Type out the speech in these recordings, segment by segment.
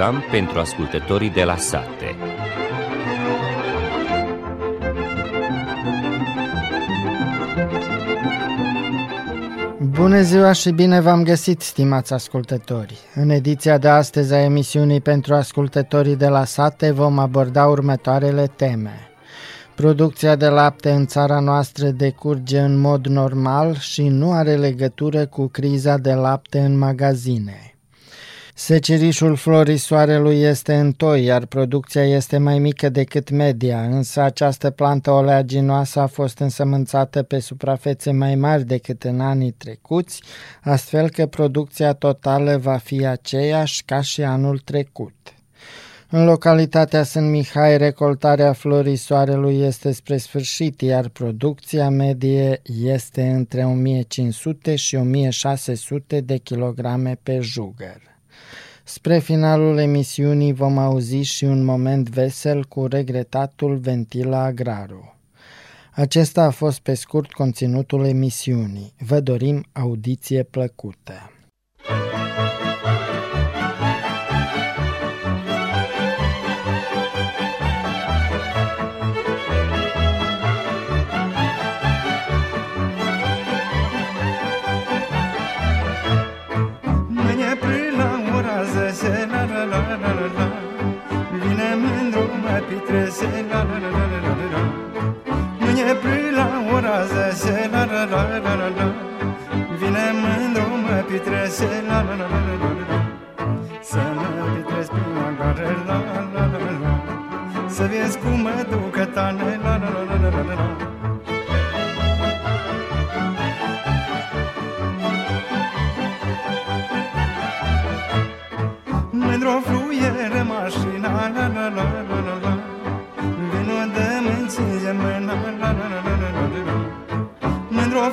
program pentru ascultătorii de la sate. Bună ziua și bine v-am găsit, stimați ascultători! În ediția de astăzi a emisiunii pentru ascultătorii de la sate vom aborda următoarele teme. Producția de lapte în țara noastră decurge în mod normal și nu are legătură cu criza de lapte în magazine. Secerișul florii soarelui este întoi, iar producția este mai mică decât media, însă această plantă oleaginoasă a fost însămânțată pe suprafețe mai mari decât în anii trecuți, astfel că producția totală va fi aceeași ca și anul trecut. În localitatea Sunt Mihai, recoltarea florii soarelui este spre sfârșit, iar producția medie este între 1500 și 1600 de kilograme pe jugăr. Spre finalul emisiunii vom auzi și un moment vesel cu regretatul Ventila Agraru. Acesta a fost pe scurt conținutul emisiunii. Vă dorim audiție plăcută. Se la la la la la la la Nu e plus la ora 10 la la la la la la Vine mândru mă pitrese la la la la la la Să mă pitres prima gară la la la la la Să vezi cum mă ducă tane la la la la la la la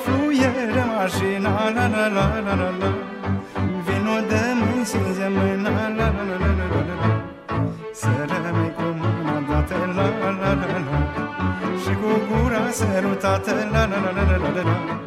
fluiere mașina la la la la la la Vino de mâini ține mâna la la la la la la la Să rămâi cu mâna dată la la la la la Și cu gura sărutată la la la la la la la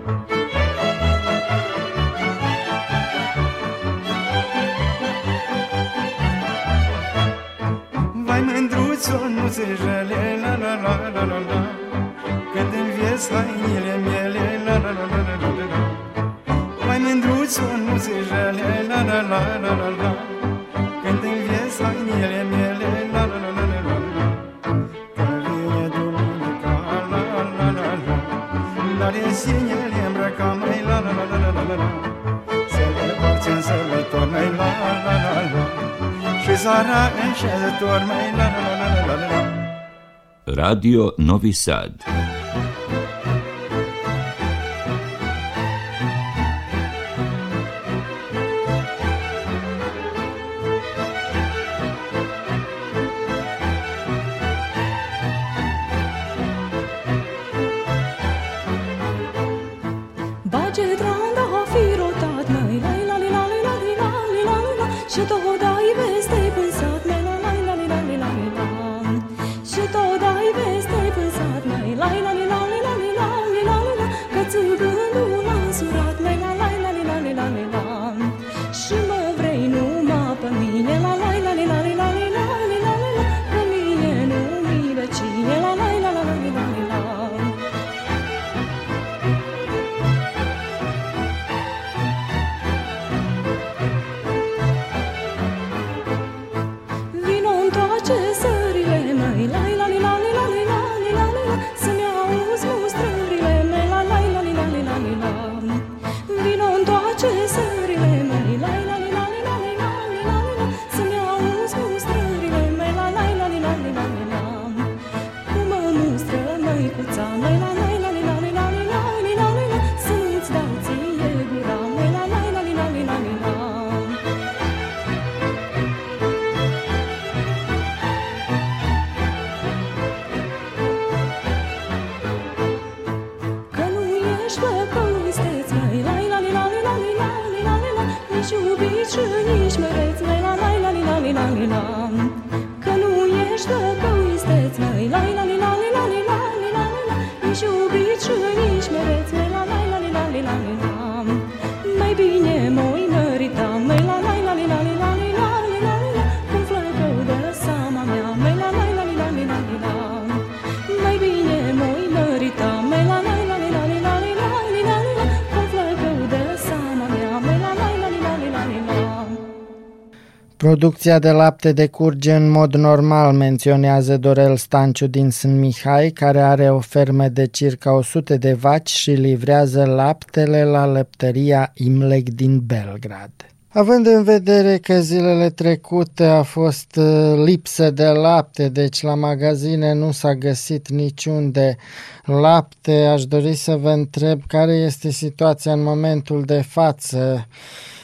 sine lembra cam mai la la la la la la la Se reparce în sărbători mai la la la la Și zara în șezători mai la la la la la la Radio Novi Sad 这一 Producția de lapte decurge în mod normal, menționează Dorel Stanciu din Sunt Mihai, care are o fermă de circa 100 de vaci și livrează laptele la lăptăria Imlec din Belgrad. Având în vedere că zilele trecute a fost uh, lipsă de lapte, deci la magazine nu s-a găsit niciun de lapte, aș dori să vă întreb care este situația în momentul de față uh,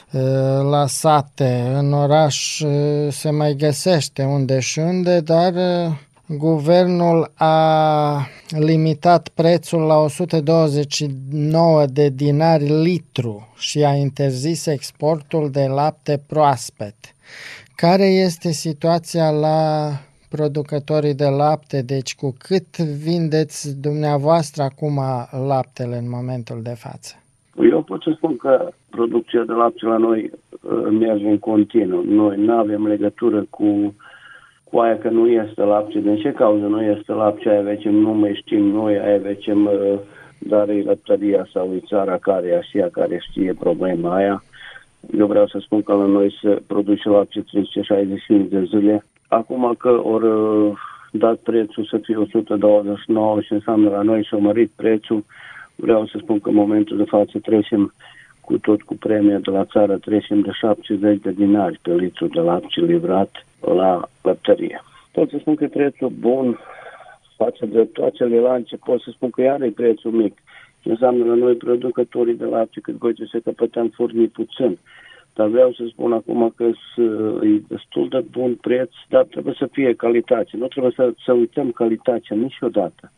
la sate. În oraș uh, se mai găsește unde și unde, dar uh, guvernul a limitat prețul la 129 de dinari litru și a interzis exportul de lapte proaspet. Care este situația la producătorii de lapte? Deci cu cât vindeți dumneavoastră acum laptele în momentul de față? Eu pot să spun că producția de lapte la noi uh, merge în continuu. Noi nu avem legătură cu, cu aia că nu este lapte. Din ce cauză nu este lapte? Aia vecem, nu mai știm noi, aia vecem, uh, dar e lăptăria sau e țara care e așa, care știe problema aia. Eu vreau să spun că la noi se produce lapte 365 de zile. Acum că ori uh, dat prețul să fie 129 și înseamnă la noi și-a mărit prețul, vreau să spun că în momentul de față trecem cu tot cu premia de la țară, trecem de 70 de dinari pe litru de lapte livrat la lăptărie. Pot să spun că e prețul bun față de toate lance, pot să spun că iar e prețul mic. Ce înseamnă la noi producătorii de lapte, cât voi să căpătăm furnii puțin. Dar vreau să spun acum că e destul de bun preț, dar trebuie să fie calitate. Nu trebuie să, să uităm calitatea niciodată.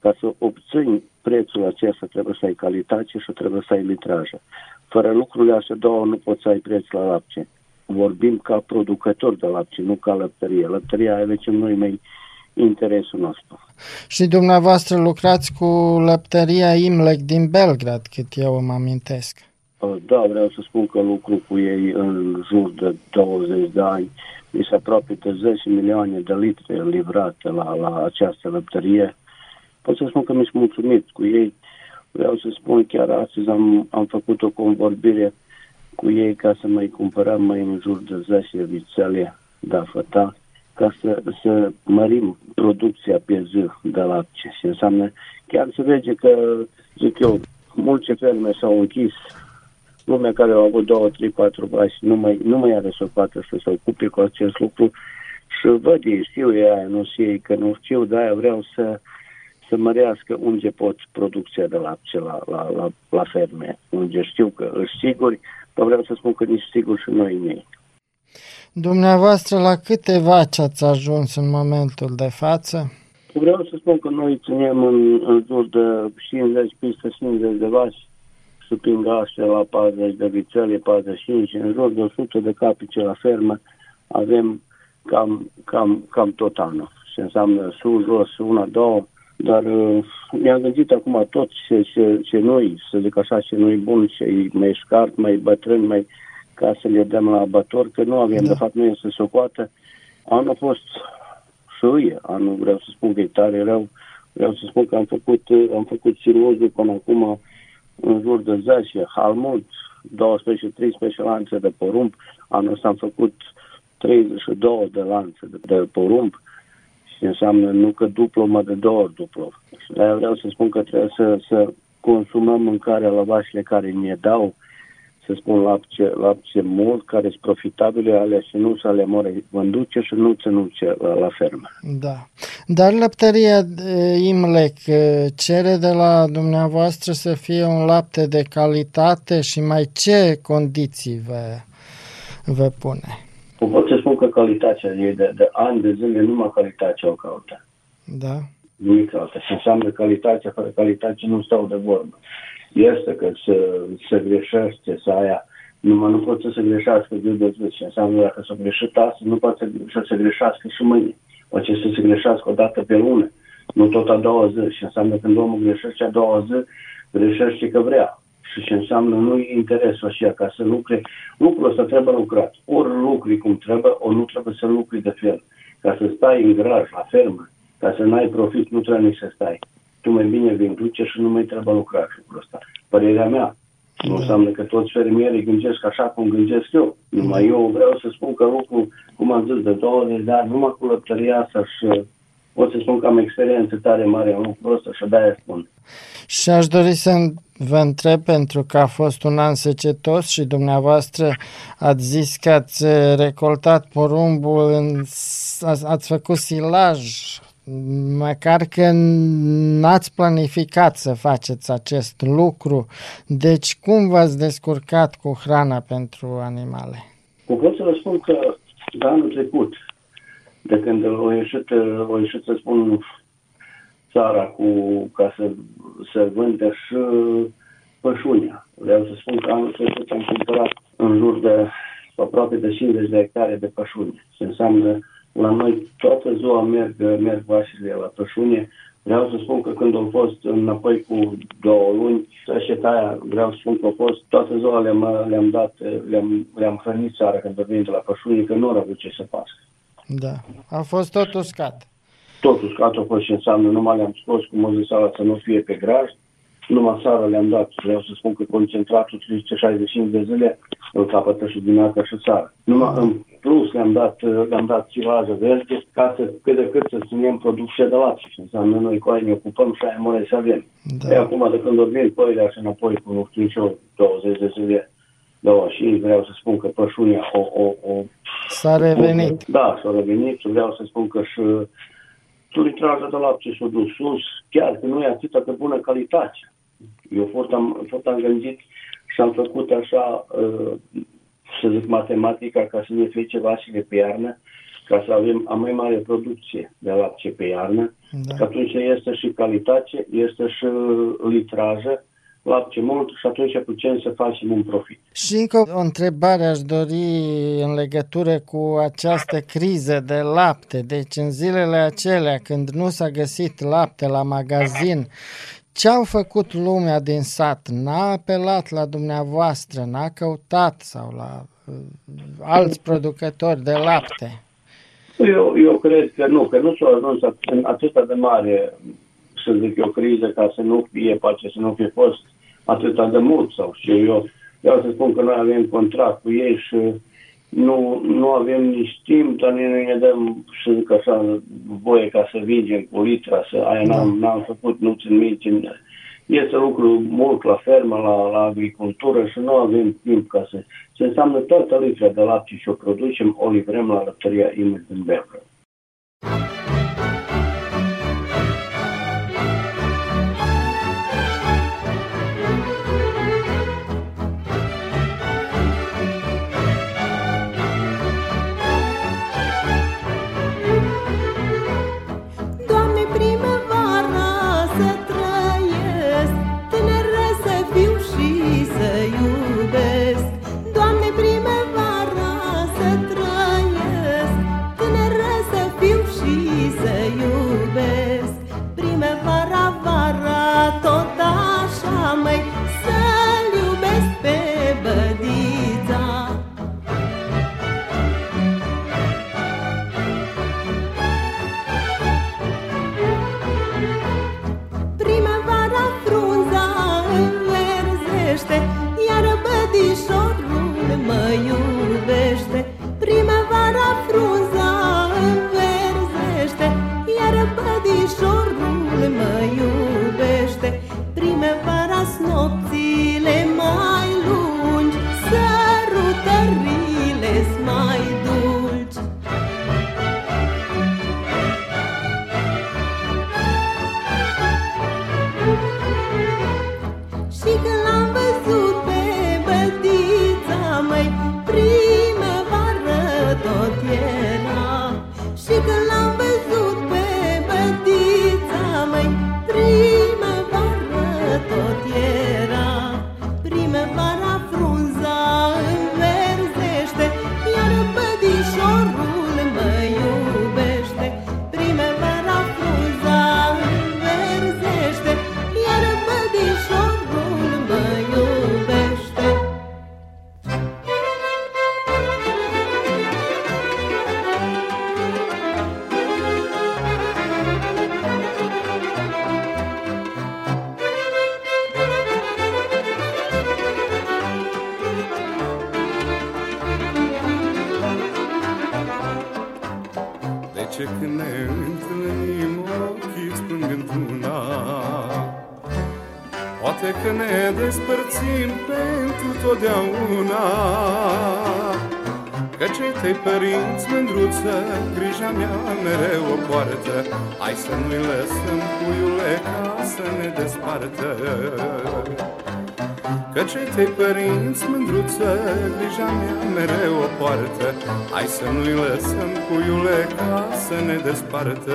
Ca să obții prețul acesta trebuie să ai calitate și trebuie să ai litrajă. Fără lucrurile astea două nu poți să ai preț la lapte. Vorbim ca producător de lapte, nu ca lăptărie. Lăptăria aia ce noi mai interesul nostru. Și dumneavoastră lucrați cu lăptăria Imlec din Belgrad, cât eu îmi amintesc. Da, vreau să spun că lucru cu ei în jur de 20 de ani. Este aproape de 10 milioane de litri livrate la, la această lăptărie pot să spun că mi-sunt mulțumit cu ei. Vreau să spun, chiar astăzi am, am făcut o convorbire cu ei ca să mai cumpărăm mai în jur de 10 vițele de făta, ca să, să mărim producția pe zi de lapte. Și înseamnă chiar se vede că, zic eu, multe ferme s-au închis, lumea care au avut 2, 3, 4 vaci nu mai, nu mai are să facă să se ocupe cu acest lucru și văd ei, știu ei, nu știu ei, că nu știu, de-aia vreau să să mărească unde pot producția de lapte la, la, la, la ferme, unde știu că își siguri, dar vreau să spun că nici sigur și noi mei. Dumneavoastră, la câte vaci ați ajuns în momentul de față? Vreau să spun că noi ținem în, în jur de 50, peste 50 de vaci, supingaște la 40 de vițele, 45, în jur de 100 de capice la fermă, avem cam, cam, cam tot anul. Și înseamnă sus, jos, una, două, dar uh, mi-am gândit acum tot ce, ce, ce noi, să zic așa, ce noi bun, ce mai scart, mai bătrân, mai ca să le dăm la abator, că nu avem, da. de fapt nu e să se ocoată. Anul a fost șuie, anul vreau să spun că e tare rău, vreau să spun că am făcut, am făcut cirozul până acum în jur de 10, halmut, 12-13 lanțe de porumb, anul ăsta am făcut 32 de lanțe de, de porumb, și înseamnă nu că duplu, mă de două ori duplu. Și de vreau să spun că trebuie să, să consumăm mâncarea la vașile care ne dau, să spun lapte, lapte mult, care sunt profitabile, alea și nu să le more vânduce și nu ținuce la, la fermă. Da. Dar lăptăria Imlec cere de la dumneavoastră să fie un lapte de calitate și mai ce condiții vă, vă pune? Pot să spun că calitatea e de, de ani de zile, numai calitatea o caută. Da. Nimic altă. Și înseamnă calitatea, fără calitate nu stau de vorbă. Este că se, se greșește, să aia, Numai nu pot să se greșească zi de zi și înseamnă dacă s-a greșit astăzi, nu poate să se greșească și mâine. Poate să se greșească o dată pe lună, nu tot a doua zi. Și înseamnă când omul greșește a doua zi, greșește că vrea. Și ce înseamnă nu e interesul așa ca să lucre. Lucrul ăsta trebuie lucrat. Ori lucri cum trebuie, ori nu trebuie să lucri de fel. Ca să stai în graj, la fermă, ca să n-ai profit, nu trebuie nici să stai. Tu mai bine vin duce și nu mai trebuie lucrat lucrul ăsta. Părerea mea, nu Da. înseamnă că toți fermierii gândesc așa cum gândesc eu. Numai eu vreau să spun că lucru, cum am zis, de 20 de ani, numai cu lăptăria asta și pot să spun că am experiență tare mare în lucrul ăsta și de-aia spun. Și aș dori să vă întreb, pentru că a fost un an secetos și dumneavoastră ați zis că ați recoltat porumbul, în, ați, ați făcut silaj, măcar că n-ați planificat să faceți acest lucru. Deci cum v-ați descurcat cu hrana pentru animale? Cu pot să vă spun că de anul trecut, de când o ieșit, o ieșit să spun țara cu, ca să se vânde și pășunea. Vreau să spun că anul trecut am cumpărat în jur de aproape de 50 de hectare de pășune. Ce înseamnă la noi toată ziua merg, merg vașile la pășune. Vreau să spun că când au fost înapoi cu două luni, sășetaia, vreau să spun că au fost, toată ziua le-am, le-am dat, le-am, le-am hrănit țara când vorbim de la pășune, că nu au avut ce să facă. Da, a fost tot uscat. Tot uscat a fost și înseamnă, numai le-am scos cu măză sala să nu fie pe graj, numai seara le-am dat, vreau să spun că concentratul 365 de zile îl capătă și dimineața și seara. Numai în plus le-am dat, le-am dat silajă verde ca să cât de cât să ținem producția de lapte și înseamnă noi cu aia ne ocupăm și aia mare să avem. Da. E, Da. acum de când vorbim păile așa înapoi cu nu știu ce, 20 de zile, două și vreau să spun că pășunia o, o, o S-a revenit. da, s-a revenit și vreau să spun că și litrajul de lapte s-a dus sus, chiar că nu e atât de bună calitate. Eu foarte am, foarte am gândit și am făcut așa, uh, să zic, matematica ca să ne fie ceva și de pe iarnă, ca să avem a mai mare producție de lapte pe iarnă, Da. că atunci este și calitate, este și litrajă, lapte mult și atunci putem să facem un profit. Și încă o întrebare aș dori în legătură cu această criză de lapte. Deci în zilele acelea când nu s-a găsit lapte la magazin, ce au făcut lumea din sat? N-a apelat la dumneavoastră, n-a căutat sau la uh, alți producători de lapte? Eu, eu cred că nu, că nu s-a ajuns în atâta de mare, să zic eu, criză ca să nu fie, poate să nu fie fost atâta de mult sau știu eu. Vreau să spun că noi avem contract cu ei și nu, nu avem nici timp, dar noi ne dăm, să zic așa, voie ca să vingem cu litra, să aia n-am, n-am făcut, nu țin minte. Este lucru mult la fermă, la, la agricultură și nu avem timp ca să... Ce înseamnă toată litra de lapte și o producem, o livrăm la lăptăria Imel din Belgrad. Place când ne întâlnim ochii spâng într-una Poate că ne despărțim pentru totdeauna. Că cei tăi părinți, mândruță, grija mea mereu o poartă. Hai să nu-i lăsăm, puiule, ca să ne despartă Că cei tăi părinți, mândruță, grija mea mereu o poartă. Hai să nu-i lăsăm, puiule, ca să ne despartă.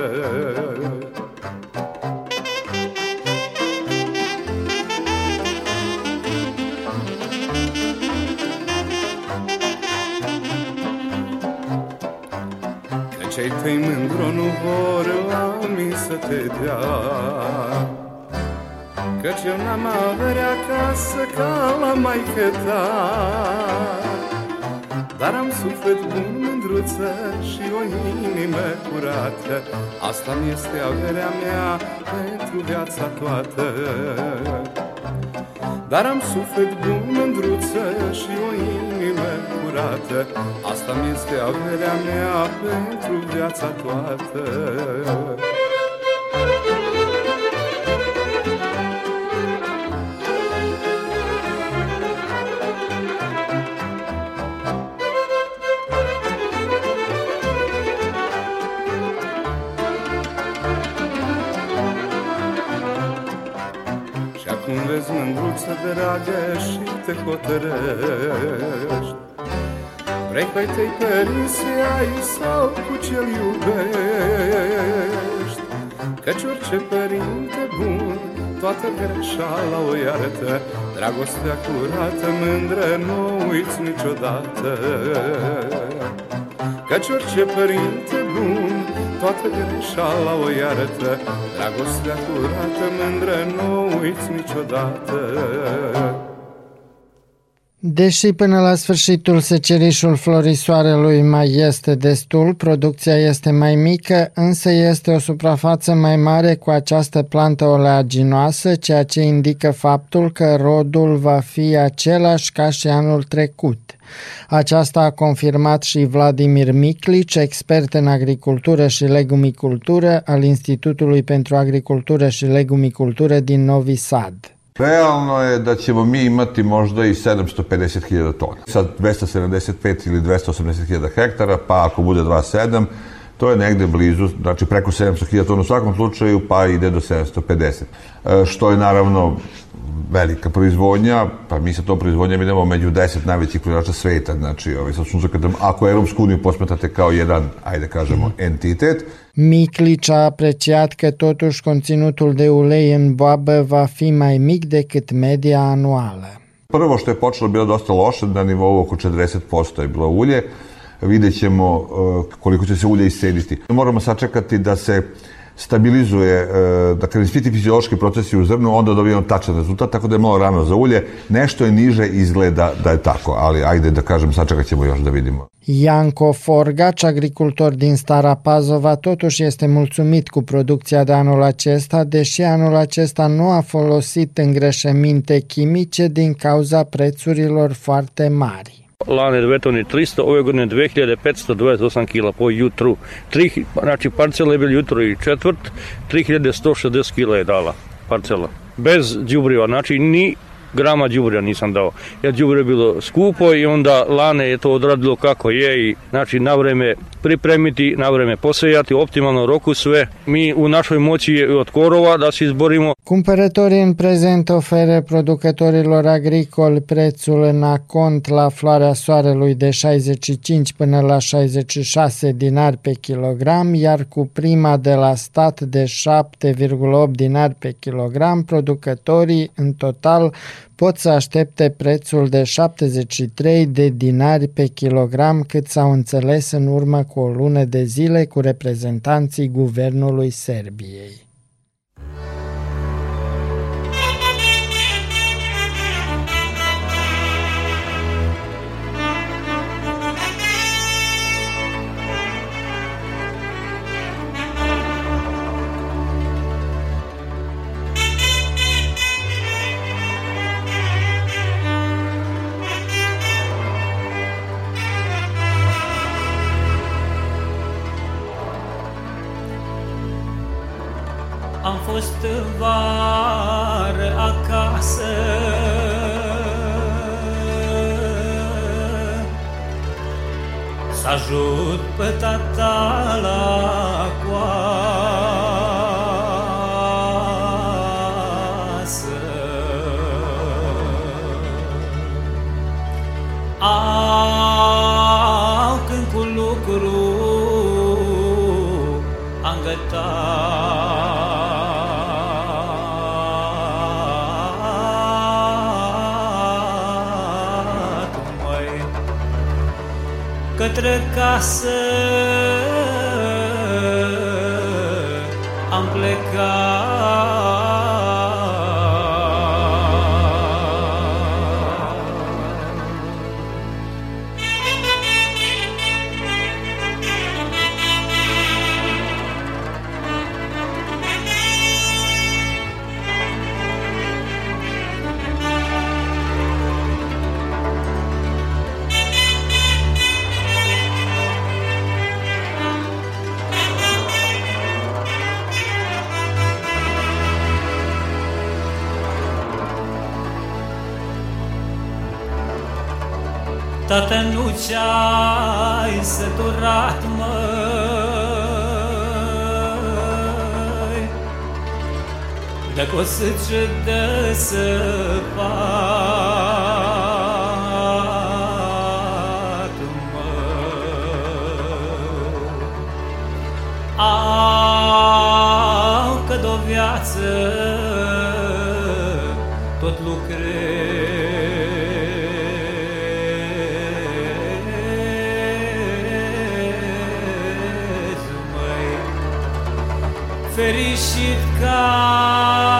Cei tăi mândro nu vor la mi să te dea Căci eu n-am avere acasă ca la maică ta Dar am suflet bun, mândruță și o inimă curată. Asta mi este averea mea pentru viața toată. Dar am suflet bun, mândruță și o inimă curată. Asta mi este averea mea pentru viața toată Și acum vezi mândruță dragă și te hotărăști. Vrei pe tăi părinți ai sau cu ce-l iubești? Căci orice părinte bun toată greșeala o iartă Dragostea curată, mândră, nu uiți niciodată. Căci orice părinte bun toată greșeala o iartă Dragostea curată, mândră, nu uiți niciodată Deși până la sfârșitul secerișul florisoarelui mai este destul, producția este mai mică, însă este o suprafață mai mare cu această plantă oleaginoasă, ceea ce indică faptul că rodul va fi același ca și anul trecut. Aceasta a confirmat și Vladimir Miclici, expert în agricultură și legumicultură al Institutului pentru Agricultură și Legumicultură din Novi Sad. Realno je da ćemo mi imati možda i 750.000 tona. Sa 275 ili 280.000 hektara, pa ako bude 2,7, to je negde blizu, znači preko 700.000 tona u svakom slučaju, pa ide do 750. E, Što je naravno velika proizvodnja, pa mi sa tom proizvodnjom idemo među 10 najvećih proizvođača sveta, znači ovaj, sa kad, ako Europsku uniju posmetate kao jedan, ajde kažemo, entitet, Miclici a apreciat că totuși conținutul de ulei în boabă va fi mai mic decât media anuală. Prvo što je počelo bilo dosta loše, na nivou oko 40% je bilo ulje, vidjet ćemo e, koliko će se ulje iscediti. Moramo sačekati da se stabilizuje, uh, da kada svi ti fiziološki procesi u zrnu, onda dobijemo tačan rezultat, tako da je malo rano za ulje. Nešto je niže izgleda da je tako, ali ajde da kažem, sačekat ćemo još da vidimo. Ianco Forgaci, agricultor din Stara Pazova, totuși este mulțumit cu producția de anul acesta, deși anul acesta nu a folosit îngrășăminte chimice din cauza prețurilor foarte mari. Lane 2 300, ove godine 2528 kg po jutru. Tri, znači parcela je bilo jutro i četvrt, 3160 kg je dala parcela. Bez đubriva, znači ni grama đubriva nisam dao. Jer đubre je bilo skupo i onda lane je to odradilo kako je i znači na vreme pripremiti, na vreme posejati, u optimalnom roku sve. Mi u našoj moći je od korova da se izborimo. Cumpărătorii în prezent oferă producătorilor agricoli prețul în acont la floarea soarelui de 65 până la 66 dinari pe kilogram, iar cu prima de la stat de 7,8 dinari pe kilogram, producătorii în total pot să aștepte prețul de 73 de dinari pe kilogram cât s-au înțeles în urmă cu o lună de zile cu reprezentanții guvernului Serbiei. Vară acasă. Să ajut pe tata la coasă către casă Tată, nu ce-ai săturat, măi, De cosăce de săpat, măi. Au că de-o viață fericit ca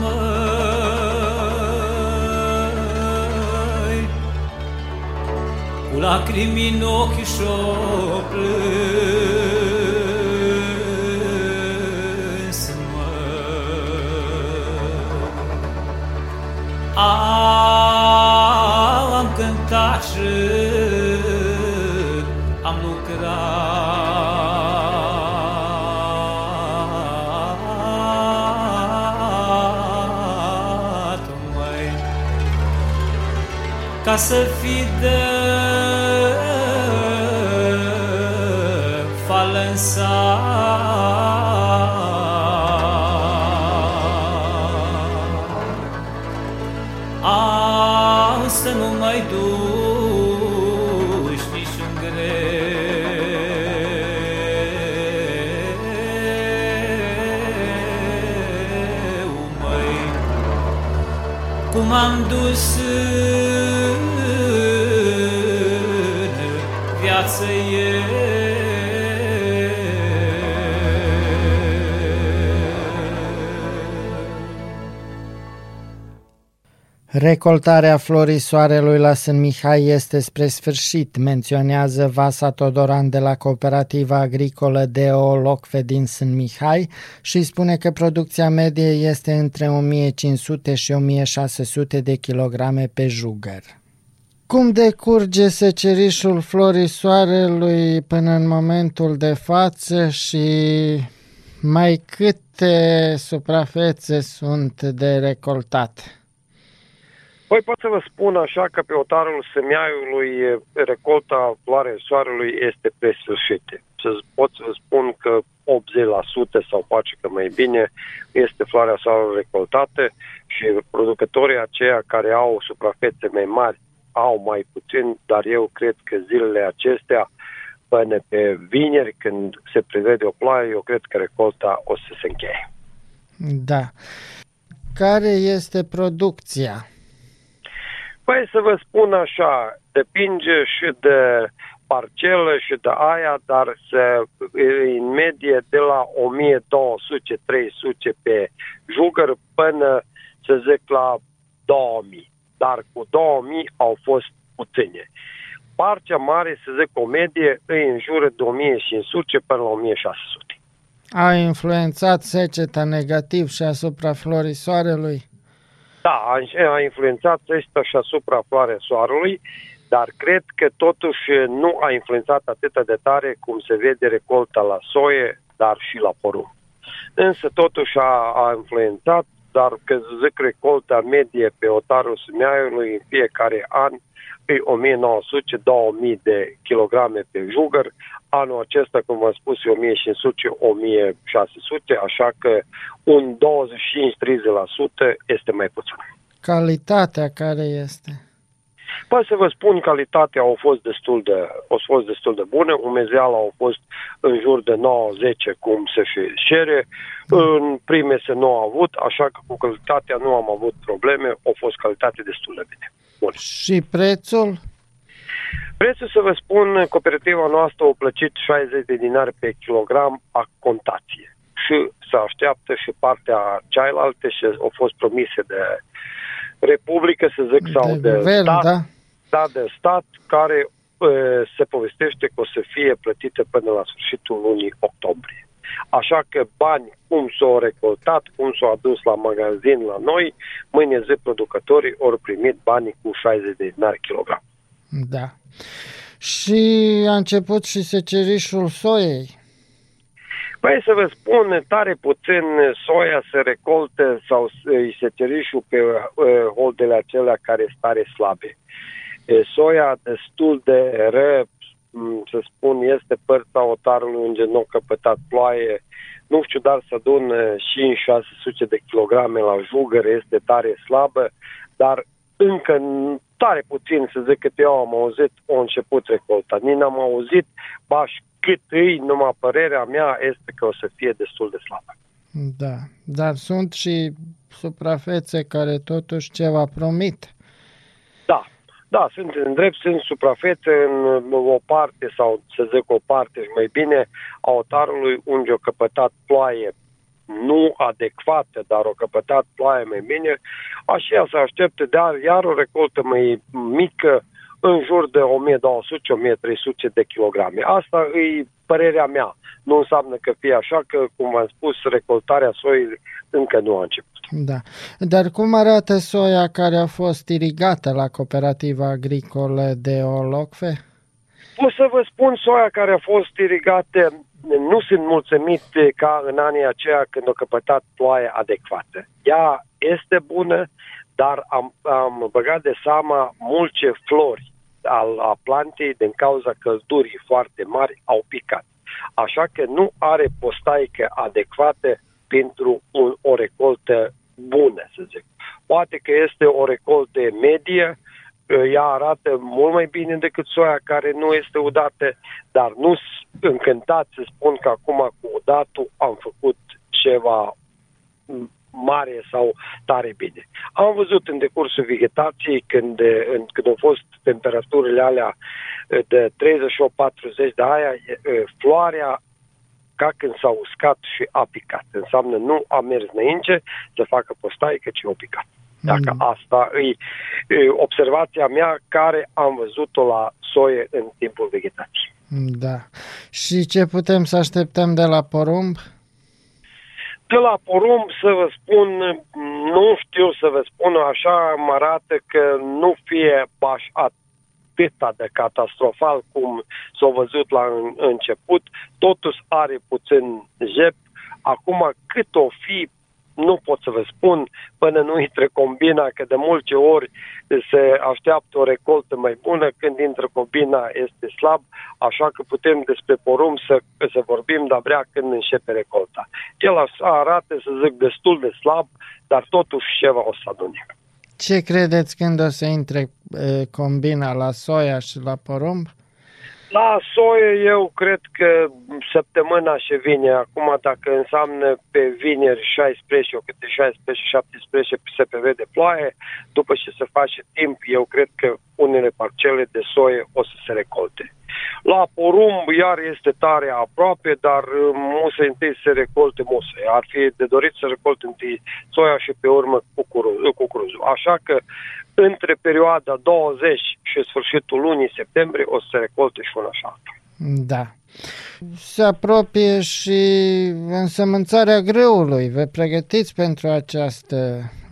măi, Cu lacrimi în ochi și-o plâns, ca să fii de fală în sat. Au să nu mai duci niciun greu, măi, cum am dus viață Recoltarea florii soarelui la Sân Mihai este spre sfârșit, menționează Vasa Todoran de la Cooperativa Agricolă DO Locve din Sân Mihai și spune că producția medie este între 1500 și 1600 de kilograme pe jugăr. Cum decurge secerișul florii soarelui până în momentul de față și mai câte suprafețe sunt de recoltat? Păi pot să vă spun așa că pe otarul semiaiului e, recolta floare soarelui este pe sfârșit. Să pot să vă spun că 80% sau poate că mai bine este floarea soarelui recoltată și producătorii aceia care au suprafețe mai mari au mai puțin, dar eu cred că zilele acestea până pe vineri când se prevede o ploaie, eu cred că recolta o să se încheie. Da. Care este producția? Păi să vă spun așa, depinde și de parcelă și de aia, dar se, în medie de la 1200-300 pe jugăr până, să zic, la 2000. Dar cu 2000 au fost puține. Parcea mare, să zic, o medie, e în jur de 1500 până la 1600. A influențat seceta negativ și asupra florii soarelui? Da, a, a influențat seceta și asupra floarei soarelui, dar cred că totuși nu a influențat atât de tare cum se vede recolta la soie, dar și la porumb. Însă totuși a, a influențat, dar că zic recolta medie pe otarul Simiaiului în fiecare an e 1900-2000 de kilograme pe jugăr. Anul acesta, cum v-am spus, e 1500-1600, așa că un 25-30% este mai puțin. Calitatea care este? Păi să vă spun, calitatea a fost destul de, a fost destul de bună, umezeala a fost în jur de 9-10 cum se și cere, în prime se nu a avut, așa că cu calitatea nu am avut probleme, a fost calitate destul de bine. Bun. Și prețul? Prețul, să vă spun, cooperativa noastră a plăcit 60 de dinari pe kilogram a contație. Și se așteaptă și partea cealaltă și au fost promise de Republică, să zic, sau De de, guvern, stat, da? da, de stat, care e, se povestește că o să fie plătite până la sfârșitul lunii octombrie. Așa că bani, cum s-au recoltat, cum s-au adus la magazin la noi, mâine zi producătorii au primit banii cu 60 de dinari kilogram. Da. Și a început și secerișul soiei. Păi să vă spun, tare puțin soia se recolte sau îi se cerișul pe uh, holdele acelea care sunt tare slabe. E, soia destul de ră, m, să spun, este părța otarului unde nu a căpătat ploaie. Nu știu, dar să adun și în 600 de kilograme la jugăr, este tare slabă, dar încă n- tare puțin, să zic cât eu am auzit, o început recolta. Nici n-am auzit, baș cât îi, numai părerea mea este că o să fie destul de slabă. Da, dar sunt și suprafețe care totuși ceva promit. Da, da, sunt în drept, sunt suprafețe în o parte sau să zic o parte și mai bine a otarului unde o căpătat ploaie nu adecvată, dar o căpătat ploaie mai bine, așa se așteptă, dar iar o recoltă mai mică, în jur de 1200-1300 de kilograme. Asta e părerea mea. Nu înseamnă că fie așa, că, cum v-am spus, recoltarea soii încă nu a început. Da. Dar cum arată soia care a fost irigată la cooperativa agricolă de Olocfe? Pot să vă spun, soia care a fost irigată, nu sunt mulțumit ca în anii aceia când a căpătat ploaie adecvată. Ea este bună, dar am, am băgat de seama multe flori al, a plantei din cauza căldurii foarte mari au picat. Așa că nu are postaică adecvată pentru un, o recoltă bună, să zic. Poate că este o recoltă medie, ea arată mult mai bine decât soia care nu este udată, dar nu sunt încântat să spun că acum cu udatul am făcut ceva mare sau tare bine. Am văzut în decursul vegetației când, în, când au fost temperaturile alea de 38-40 de aia, floarea ca când s-a uscat și a picat. Înseamnă nu a mers înainte să facă postaică, ci a picat. Dacă mm. asta e, e observația mea care am văzut-o la soie în timpul vegetației. Da. Și ce putem să așteptăm de la porumb? De la porumb să vă spun, nu știu să vă spun așa, mă arată că nu fie baș atâta de catastrofal cum s-a văzut la început, totuși are puțin jep. Acum cât o fi nu pot să vă spun până nu intre combina, că de multe ori se așteaptă o recoltă mai bună, când intră combina este slab, așa că putem despre porumb să, să vorbim, dar vrea când începe recolta. El arată, să zic, destul de slab, dar totuși ceva o să adune. Ce credeți când o să intre e, combina la soia și la porumb? La soie eu cred că săptămâna și vine, acum dacă înseamnă pe vineri 16, o câte 16-17 se prevede ploaie, după ce se face timp, eu cred că unele parcele de soie o să se recolte. La porumb iar este tare aproape, dar uh, musă întâi se recolte musă. Ar fi de dorit să recolte întâi soia și pe urmă cucuruzul. cucuruzul. Așa că între perioada 20 și sfârșitul lunii septembrie o să se recolte și una și alta. Da. Se apropie și însămânțarea grâului. Vă pregătiți pentru această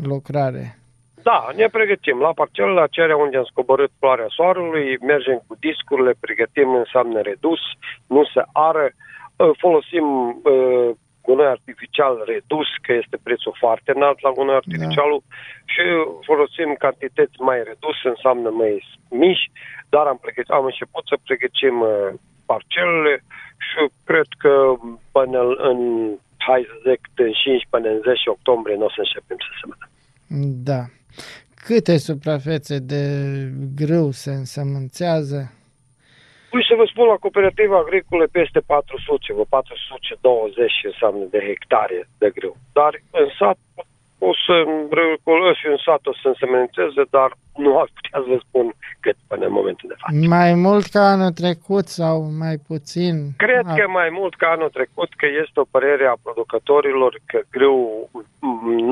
lucrare? Da, ne pregătim. La parcelele acelea unde am scobărât floarea soarelui, mergem cu discurile, pregătim înseamnă redus, nu se ară, Ă, folosim uh, gunoi artificial redus, că este prețul foarte înalt la gunoi artificialul da. și folosim cantități mai reduse, înseamnă mai mici, dar am, pregătit, am început să pregătim uh, parcelele și cred că până în, hai să zic, în 5 până în 10 octombrie nu o să începem să semănăm. Da. Câte suprafețe de grâu se însămânțează? Păi să vă spun, la cooperativa agricole peste 400, vă 420 înseamnă de hectare de grâu. Dar în sat o să și în sat o să însemnățeze, dar nu aș putea să vă spun cât până în momentul de față. Mai mult ca anul trecut sau mai puțin? Cred că mai mult ca anul trecut, că este o părere a producătorilor că grâu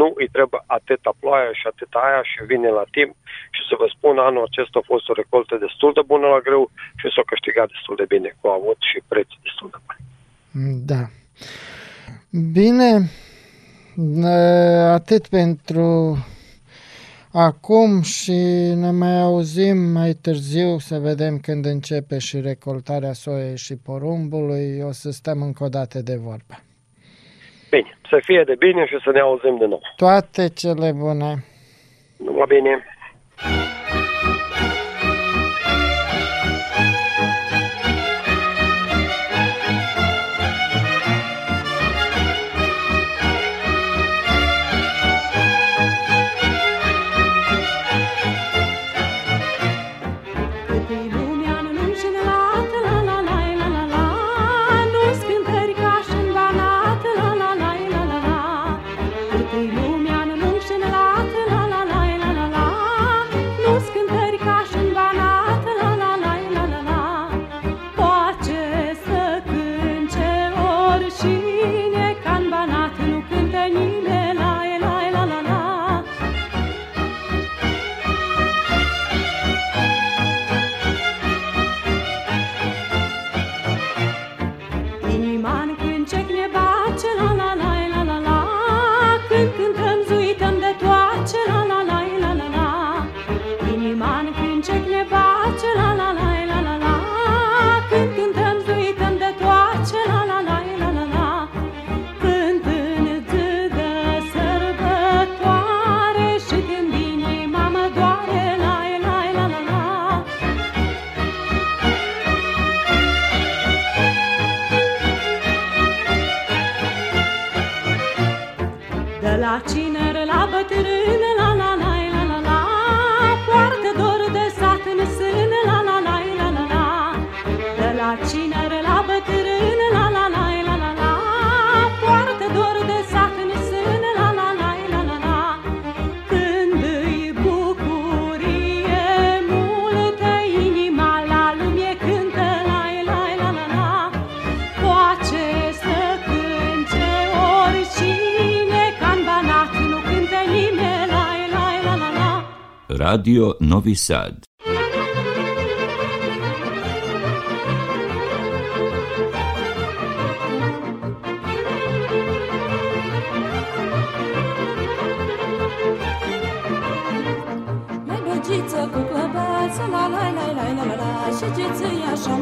nu îi trebuie atâta ploaie și atâta aia și vine la timp și să vă spun, anul acesta a fost o recoltă destul de bună la grâu și s-a câștigat destul de bine, cu avut și preț destul de bun. Da. Bine, atât pentru acum și ne mai auzim mai târziu să vedem când începe și recoltarea soiei și porumbului. O să stăm încă o dată de vorbă. Bine, să fie de bine și să ne auzim de nou. Toate cele bune! Numai bine! Radio Novi Sad. Băgiță cu clăbăță, la la la la la la așa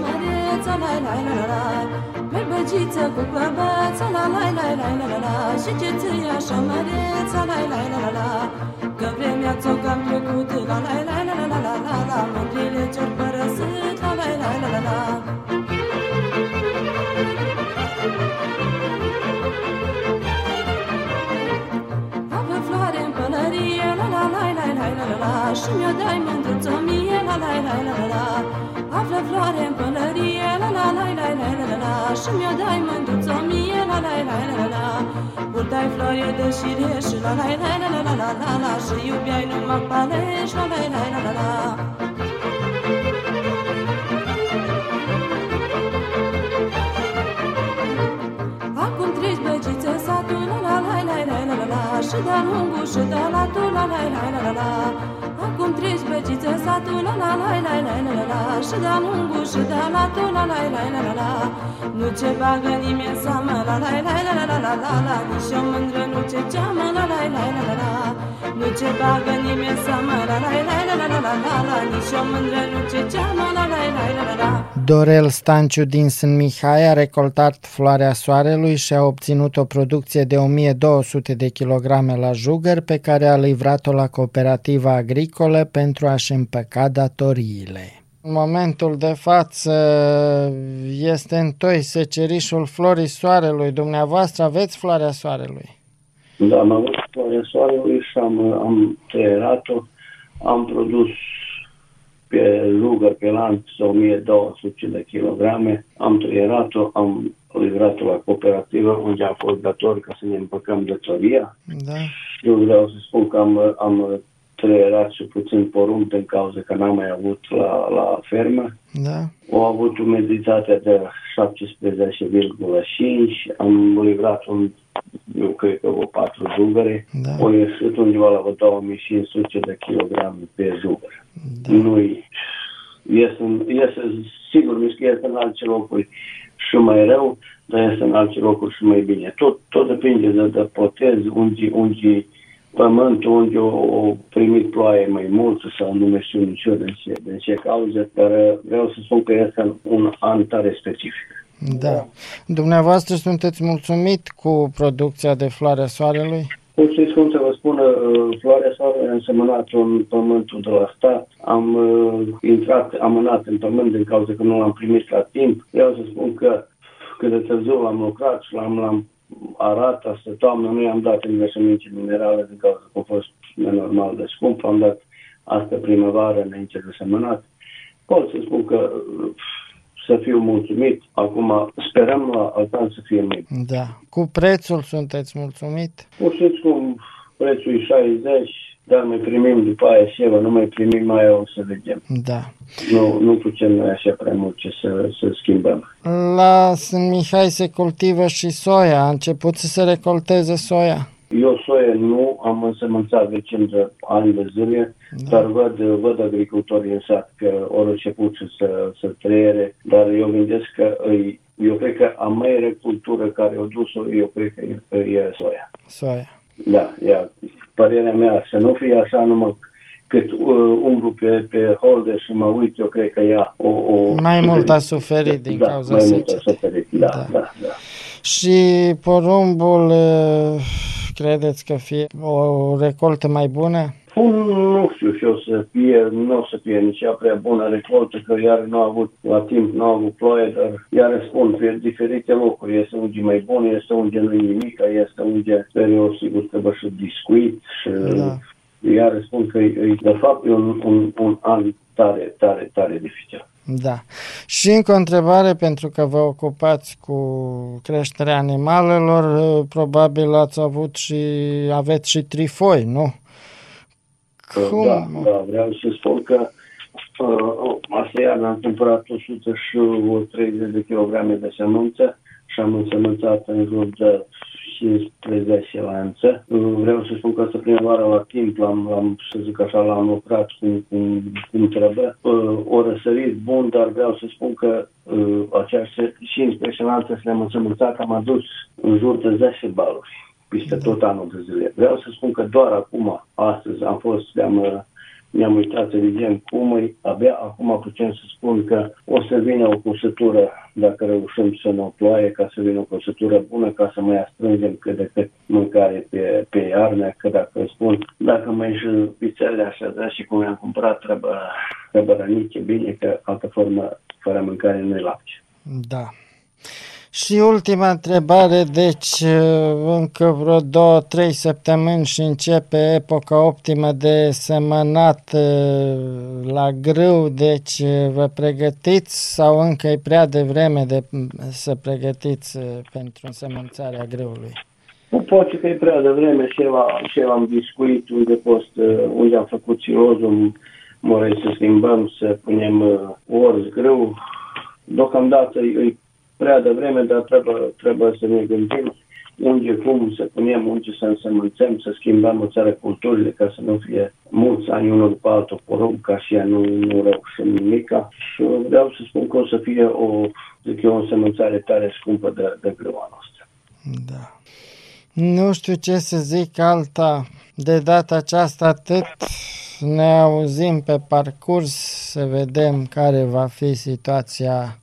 măreță, la la la la la Că vremea ți-o cam trecut, la la la la la la la la la Mândrile ce-or părăsit, la la la la la la Avea floare în pălărie, la la la la la la la la Și mi-o dai mândruță mie, la la la la la la Află floare în pălărie, Și mi-o dai mântuță mie La la la la la la Purtai floare de șire Și la la la la la la la la la Și iubeai numai palești La la la la la la Acum treci băgiță satul La la la la la la la la Și de-a lungul și de la tu La la la la la la Acum treci băgiță satul La la la la la la la la Și de-a lungul și de la tu La la la la la la Nu ce bagă nimeni seamă La la la la la la la la la Nici o mândră nu ce geamă La la la la la la Nu ce bagă nimeni seamă La la la la la la la la la Nici o mândră nu ce geamă La la la la la la Dorel Stanciu din Sân Mihai a recoltat floarea soarelui și a obținut o producție de 1200 de kilograme la jugăr pe care a livrat-o la cooperativa agricolă pentru a-și împăca datoriile. În momentul de față este întoi secerișul florii soarelui. Dumneavoastră aveți floarea soarelui? Da, am avut floarea soarelui și am, am trăierat-o. Am produs pe lugă, pe lanț, 1200 de kilograme. Am trăierat-o, am livrat-o la cooperativă, unde am fost dator ca să ne împăcăm datoria. Da. Eu vreau să spun că am, am trăierat și puțin porumb din cauza că n-am mai avut la, la fermă. Da. Au avut umiditatea de 17,5, am livrat un, eu cred că o patru jugăre, Da. o ieșit undeva la vreo 2500 de kilograme pe jugăre. Da. Nu-i, iese, iese, sigur, nu că iese în alte locuri și mai rău, dar iese în alte locuri și mai bine. Tot, tot depinde de, de potez, unde, unde pământul, unde o, o primit ploaie mai mult sau nu mai știu nici eu din ce, din ce cauze, dar vreau să spun că este un an tare specific. Da. Dumneavoastră sunteți mulțumit cu producția de floarea soarelui? Cum știți cum să vă spun, uh, floarea soarelui am semănat în pământul de la stat, am uh, intrat amânat în pământ din cauza că nu l-am primit la timp. Vreau să spun că cât de târziu l-am lucrat și l-am, l-am arat, asta toamnă nu i-am dat îngrășăminte minerale din cauza că a fost nenormal de scump, am dat asta primăvară înainte de semănat. Pot să spun că uh, să fiu mulțumit. Acum sperăm la altan să fie mai bine. Da. Cu prețul sunteți mulțumit? Pur și simplu, prețul e 60, dar mai primim după aia ceva, nu mai primim mai o să vedem. Da. Nu, nu putem noi așa prea mult ce să, să schimbăm. La Sân Mihai se cultivă și soia. A început să se recolteze soia. Eu soie nu am însămânțat de 5 ani de zile, da. dar văd, văd agricultorii în sat că ori început și să, să trăiere, dar eu gândesc că îi, eu cred că a mai cultură care o dus-o, eu cred că e, e soia. Soia. Da, ia, părerea mea, să nu fie așa numai cât uh, umblu pe, pe holder și mă uit, eu cred că ea o... o Mai mult a suferit din da, cauza mai mult a secetei. suferit, da, da, da. da. Și porumbul, uh, credeți că fie o recoltă mai bună? Pun, nu știu și eu să fie, nu o să fie nici ea prea bună recoltă, că iar nu a avut la timp, nu a avut ploaie, dar iar spun, pe diferite locuri, este unde mai bun, este unde nu e nimic, este unde sper eu sigur că vă și discuit și Da. iar spun că e, e, de fapt e un, un, un an tare, tare, tare dificil. Da. Și încă o întrebare, pentru că vă ocupați cu creșterea animalelor, uh, probabil ați avut și aveți și trifoi, nu? Cum? Da, da, vreau să spun că uh, asta iar am cumpărat 130 de kilograme de sămânță și am însămânțat în jur de 15 lanțe. Uh, Vreau să spun că asta primăvară la timp l-am, l-am, să zic așa, l-am lucrat cum, cum, cum trebuie. Uh, O răsărit bun, dar vreau să spun că uh, această 15 lanțe să le-am însămânțat, am adus în jur de 10 baluri peste tot anul de zile. Vreau să spun că doar acum, astăzi, am fost, le-am, uh, mi-am uitat să vedem cum e, abia acum putem să spun că o să vină o cusătură, dacă reușim să ne o ploaie, ca să vină o cusătură bună, ca să mai strângem cât de cât mâncare pe, pe iarnă, că dacă spun, dacă mai și pițele așa, da, și cum i-am cumpărat, trebuie, trebuie rănice bine, că altă formă, fără mâncare nu e lapte. Da. Și ultima întrebare, deci încă vreo două, trei săptămâni și începe epoca optimă de semănat uh, la grâu, deci uh, vă pregătiți sau încă e prea devreme de să pregătiți uh, pentru însemânțarea grâului? Nu poate că e prea devreme și eu, și eu am discuit unde, post, unde am făcut silozul, mă să schimbăm, să punem orz grâu. Deocamdată e prea devreme, dar trebuie, trebuie să ne gândim unde, cum să punem, unde să însămânțăm, să schimbăm o țară culturile ca să nu fie mulți ani unul după altul porumb, ca și ea nu, nu reușim nimica. Și vreau să spun că o să fie o, zic eu, o însămânțare tare scumpă de, de greua noastră. Da. Nu știu ce să zic alta. De data aceasta atât. Ne auzim pe parcurs să vedem care va fi situația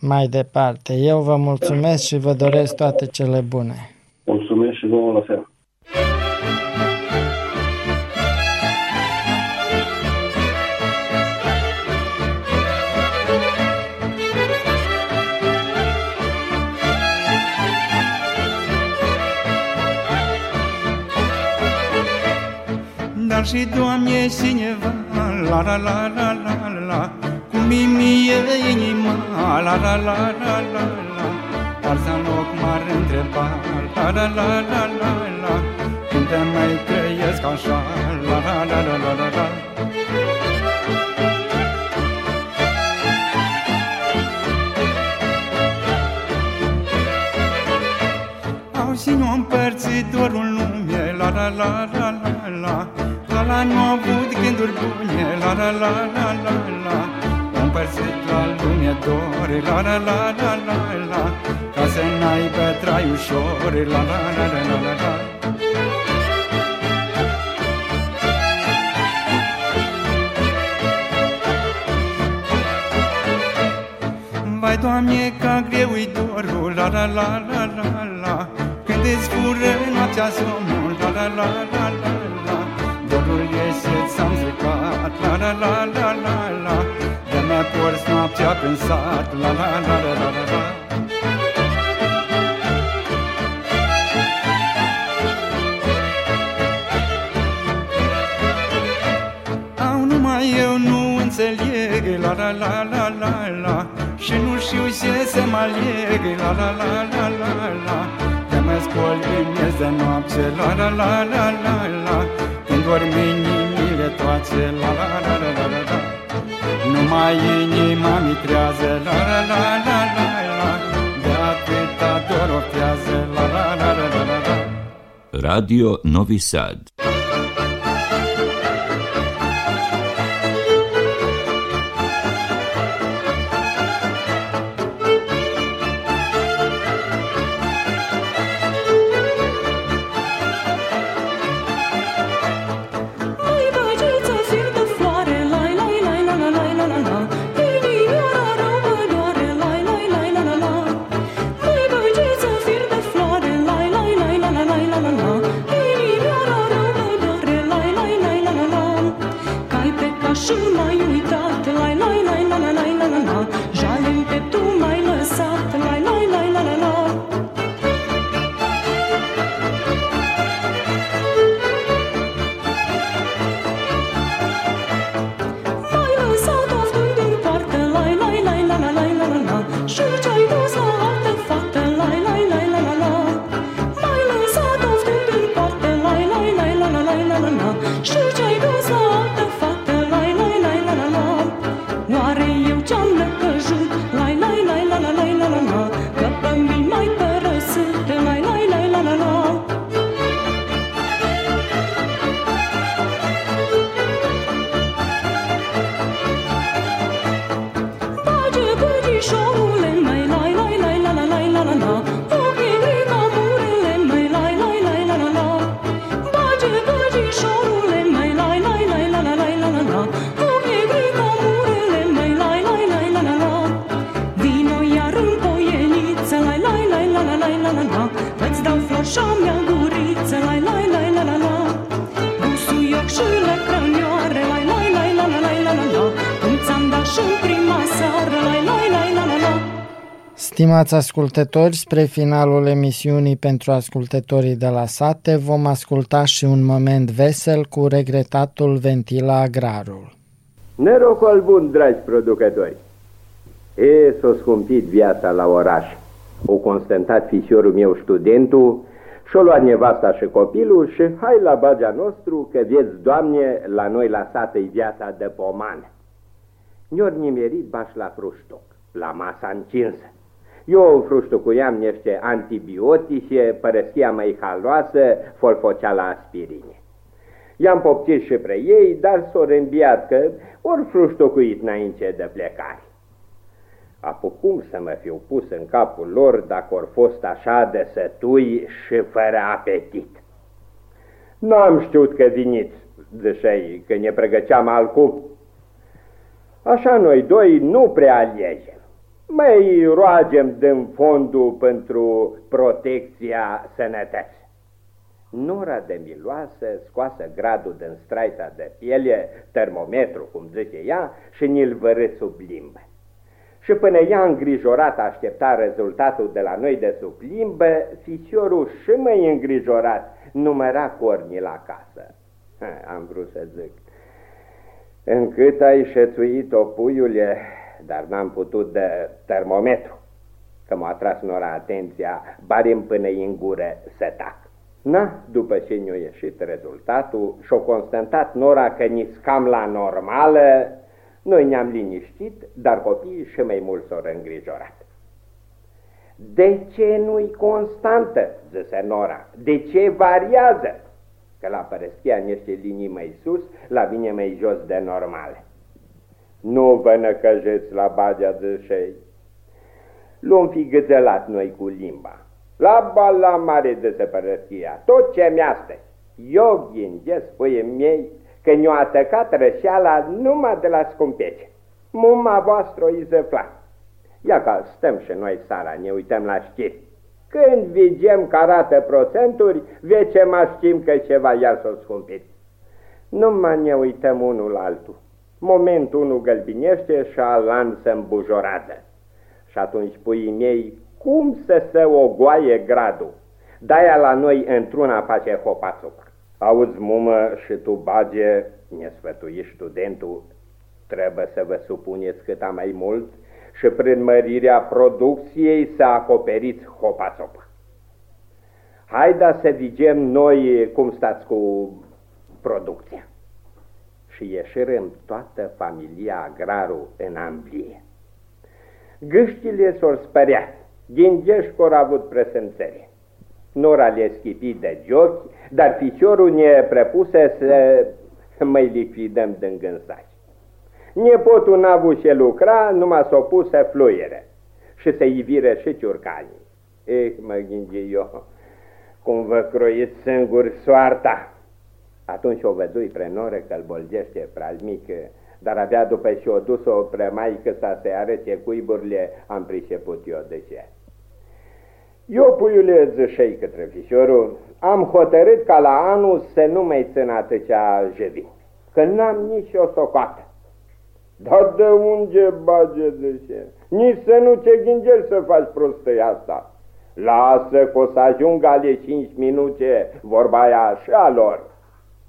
mai departe. Eu vă mulțumesc și vă doresc toate cele bune. Mulțumesc și vouă la fel. Dar și Doamne cineva, la la la la la la mie inima La la la la la la Dar să loc m-ar întreba La la la la la la Când te mai trăiesc așa La la la la la la la Au și nu împărțit dorul lume La la la la la la La la nu au avut gânduri bune La la la la la la împărțit la lume dor La la la la la la Ca să n-aibă trai ușor La la la la la la la Vai, Doamne, ca greu-i dorul La la la la la la Când îți fură noaptea somnul La la la la la la Dorul iese ți-am stricat La la la la la la mi-a curs noaptea prin sat La la la la la la la Au numai eu nu înțeleg La la la la la la Și nu știu ce să mă leg La la la la la la Că mă scol în miez de noapte La la la la la la Când dorm inimile toate La la la la la la la numai inima mi trează La la la la la la De atâta dor oftează La la la la la la la Radio Novi Sad Stimați ascultători, spre finalul emisiunii pentru ascultătorii de la sate vom asculta și un moment vesel cu regretatul Ventila Agrarul. Nerocol bun, dragi producători! E, s-a scumpit viața la oraș. O constantat fișorul meu studentul și-o luat nevasta și copilul și hai la bagea nostru că vieți, Doamne, la noi la sată viața de poman. Ne-ori nimerit baș la fruștoc, la masa încinsă. Eu fruștucuiam niște antibiotice, părăschia mai haloasă, folfocea la aspirine. I-am poptit și pre ei, dar s-o râmbiat că ori fruștucuit înainte de plecare. Apucum să mă fiu pus în capul lor dacă or fost așa de sătui și fără apetit. N-am știut că viniți, zășei, că ne pregăceam alcum. Așa noi doi nu prea alegem. Mai roagem din fondul pentru protecția sănătății. Nora de miloasă scoasă gradul din straita de piele, termometru, cum zice ea, și ni-l vărâ sub limbă. Și până ea îngrijorat aștepta rezultatul de la noi de sub limbă, fișorul și mai îngrijorat număra cornii la casă. Ha, am vrut să zic. Încât ai șețuit-o, puiule, dar n-am putut de termometru, că m-a tras Nora atenția, barim până în gură să tac. Na, după ce ne-a ieșit rezultatul și-a constatat Nora că ni cam la normală, noi ne-am liniștit, dar copiii și mai mult s-au îngrijorat. De ce nu-i constantă, zise Nora, de ce variază? Că la părăschia niște linii mai sus, la mine mai jos de normale. Nu vă năcăjeți la bagea de șei. Luăm fi găzălat noi cu limba. La bala mare de săpărăția, tot ce mi-aste. Eu gândesc, puie miei, că ne-o atacat rășeala numai de la scumpece. Muma voastră o izăfla. Ia că stăm și noi sara, ne uităm la știri. Când vigem că arată procenturi, vece mai știm că ceva iar s-o scumpit. Numai ne uităm unul la altul. Momentul unul gălbinește și alan se îmbujoradă. Și atunci puii mei, cum să se ogoaie gradul? De-aia la noi într-una face hopațuc. Auzi, mumă, și tu, bage, ne sfătuiești studentul, trebuie să vă supuneți cât mai mult și prin mărirea producției să acoperiți hopațop. Haida să vigem noi cum stați cu producția și ieșirăm toată familia agrarul în amblie. Gâștile s-or spărea, ghingești că avut presemțări. Nora le schipi de jochi, dar ficiorul ne prepuse să mai lichidăm din gânsaci. Nepotul n-a avut ce lucra, numai s-o pus să fluiere și să ivire și ciurcanii. Eh, mă gândi eu, cum vă croiți singur soarta. Atunci o vădui pre noră că îl bolgește prea mic, dar abia după ce o dus-o pre maică să se arăte cuiburile, am priceput eu de ce. Eu, puiule, zășei către fișorul, am hotărât ca la anul să nu mai țin atâția jevi, că n-am nici o socoată. Dar de unde bage de ce? Nici să nu te gândești să faci prostia asta. Lasă că o să ajungă ale cinci minute vorba aia așa lor.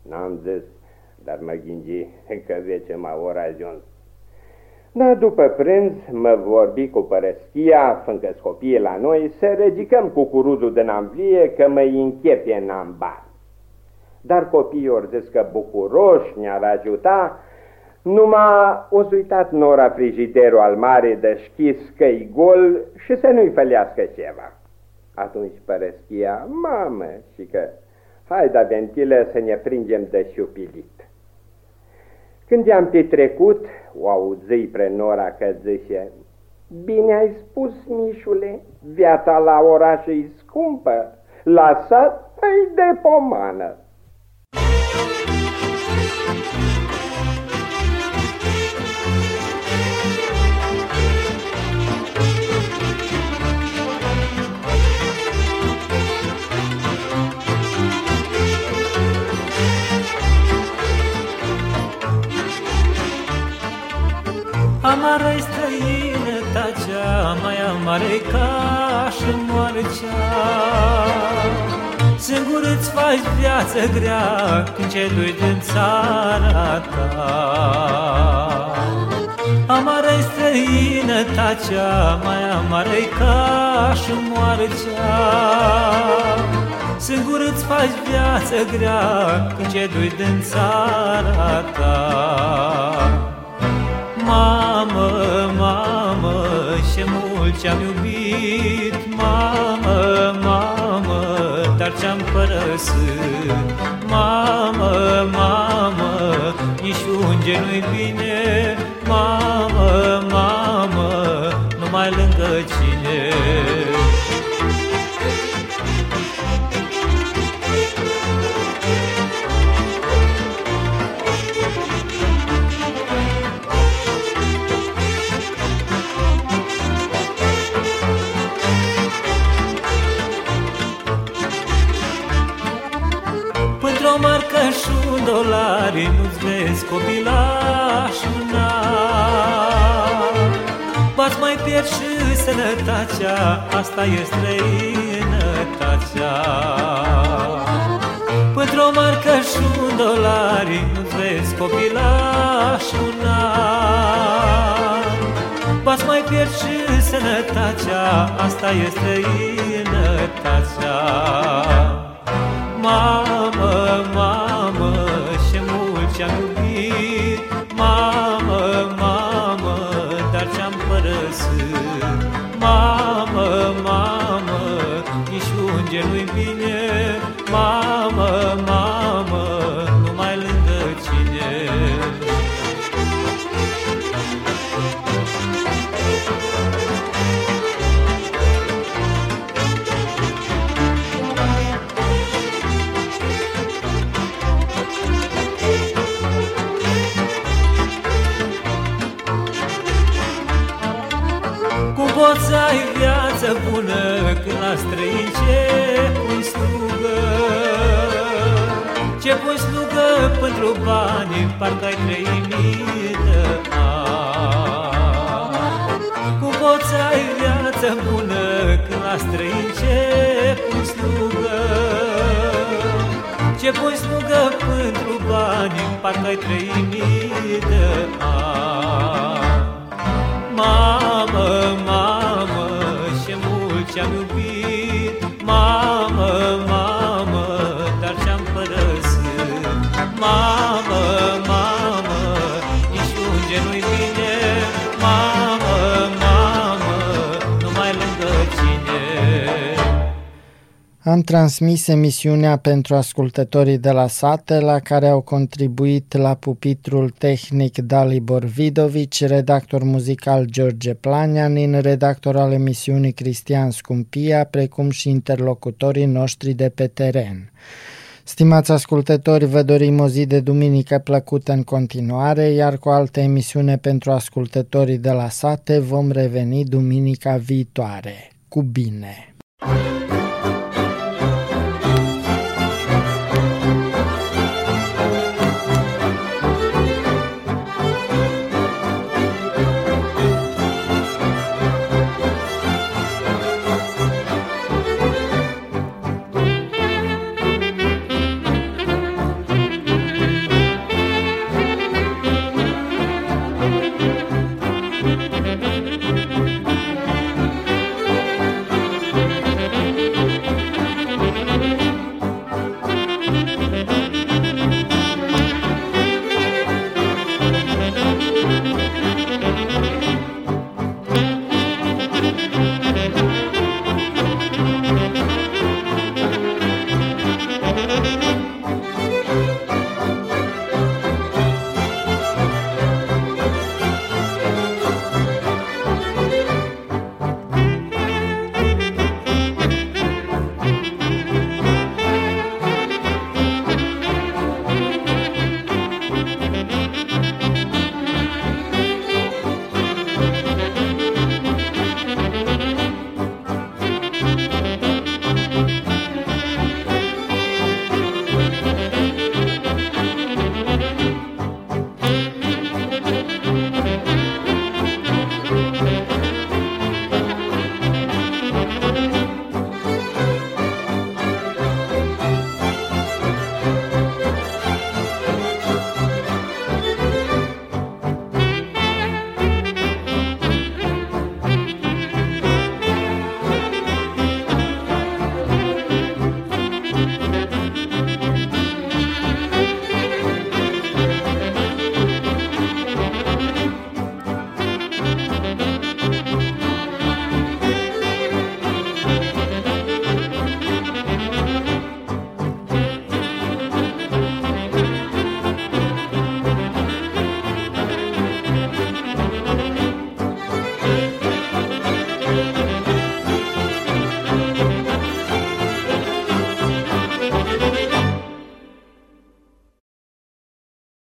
N-am zis, dar mă gândi că vece m-a ora ajuns. Da, după prânz mă vorbi cu părăschia, fiindcă copiii la noi, să ridicăm cucuruzul din amvlie că mă închepe în ambar. Dar copiii ori zis că bucuroși ne-ar ajuta, numai o uitat nora frigiderul al mare de schis că gol și să nu-i fălească ceva. Atunci părăschia, mamă, și că hai da ventile să ne prindem de șupilit. Când i-am petrecut, o auzei pre Nora că zice, Bine ai spus, Mișule, viața la oraș e scumpă, la sat e de pomană. Amară-i străinătatea, mai mare ca și moarcea Singur îți faci viață grea Când ce dui din țara ta. Amară-i străinătatea Mai amară-i ca și moarcea Singur îți faci viață grea Când ce dui din țara ta Mamă, mamă, ce mult ce-am iubit. Mamă, mamă, dar ce-am părăsit Asta e străinătatea. Pentru o marcă și un dolari Nu-ți vezi copilașul Bați mai pierd și sănătatea Asta e străinătatea Ce pui slugă pentru bani Parcă ai trei mii de ani. Cum poți să ai viață bună Când la străin ce pui slugă. Ce pui slugă pentru bani Parcă ai trei mii de ani. Mamă, mamă, ce mult ce-am iubit Mamă, mamă, Mamă, mamă, nici unge nu-i bine Mamă, mamă, numai lângă cine Am transmis emisiunea pentru ascultătorii de la sate, la care au contribuit la pupitrul tehnic Dalibor Vidovici, redactor muzical George Planianin, redactor al emisiunii Cristian Scumpia, precum și interlocutorii noștri de pe teren. Stimați ascultători, vă dorim o zi de duminică plăcută în continuare, iar cu alte emisiune pentru ascultătorii de la sate vom reveni duminica viitoare. Cu bine!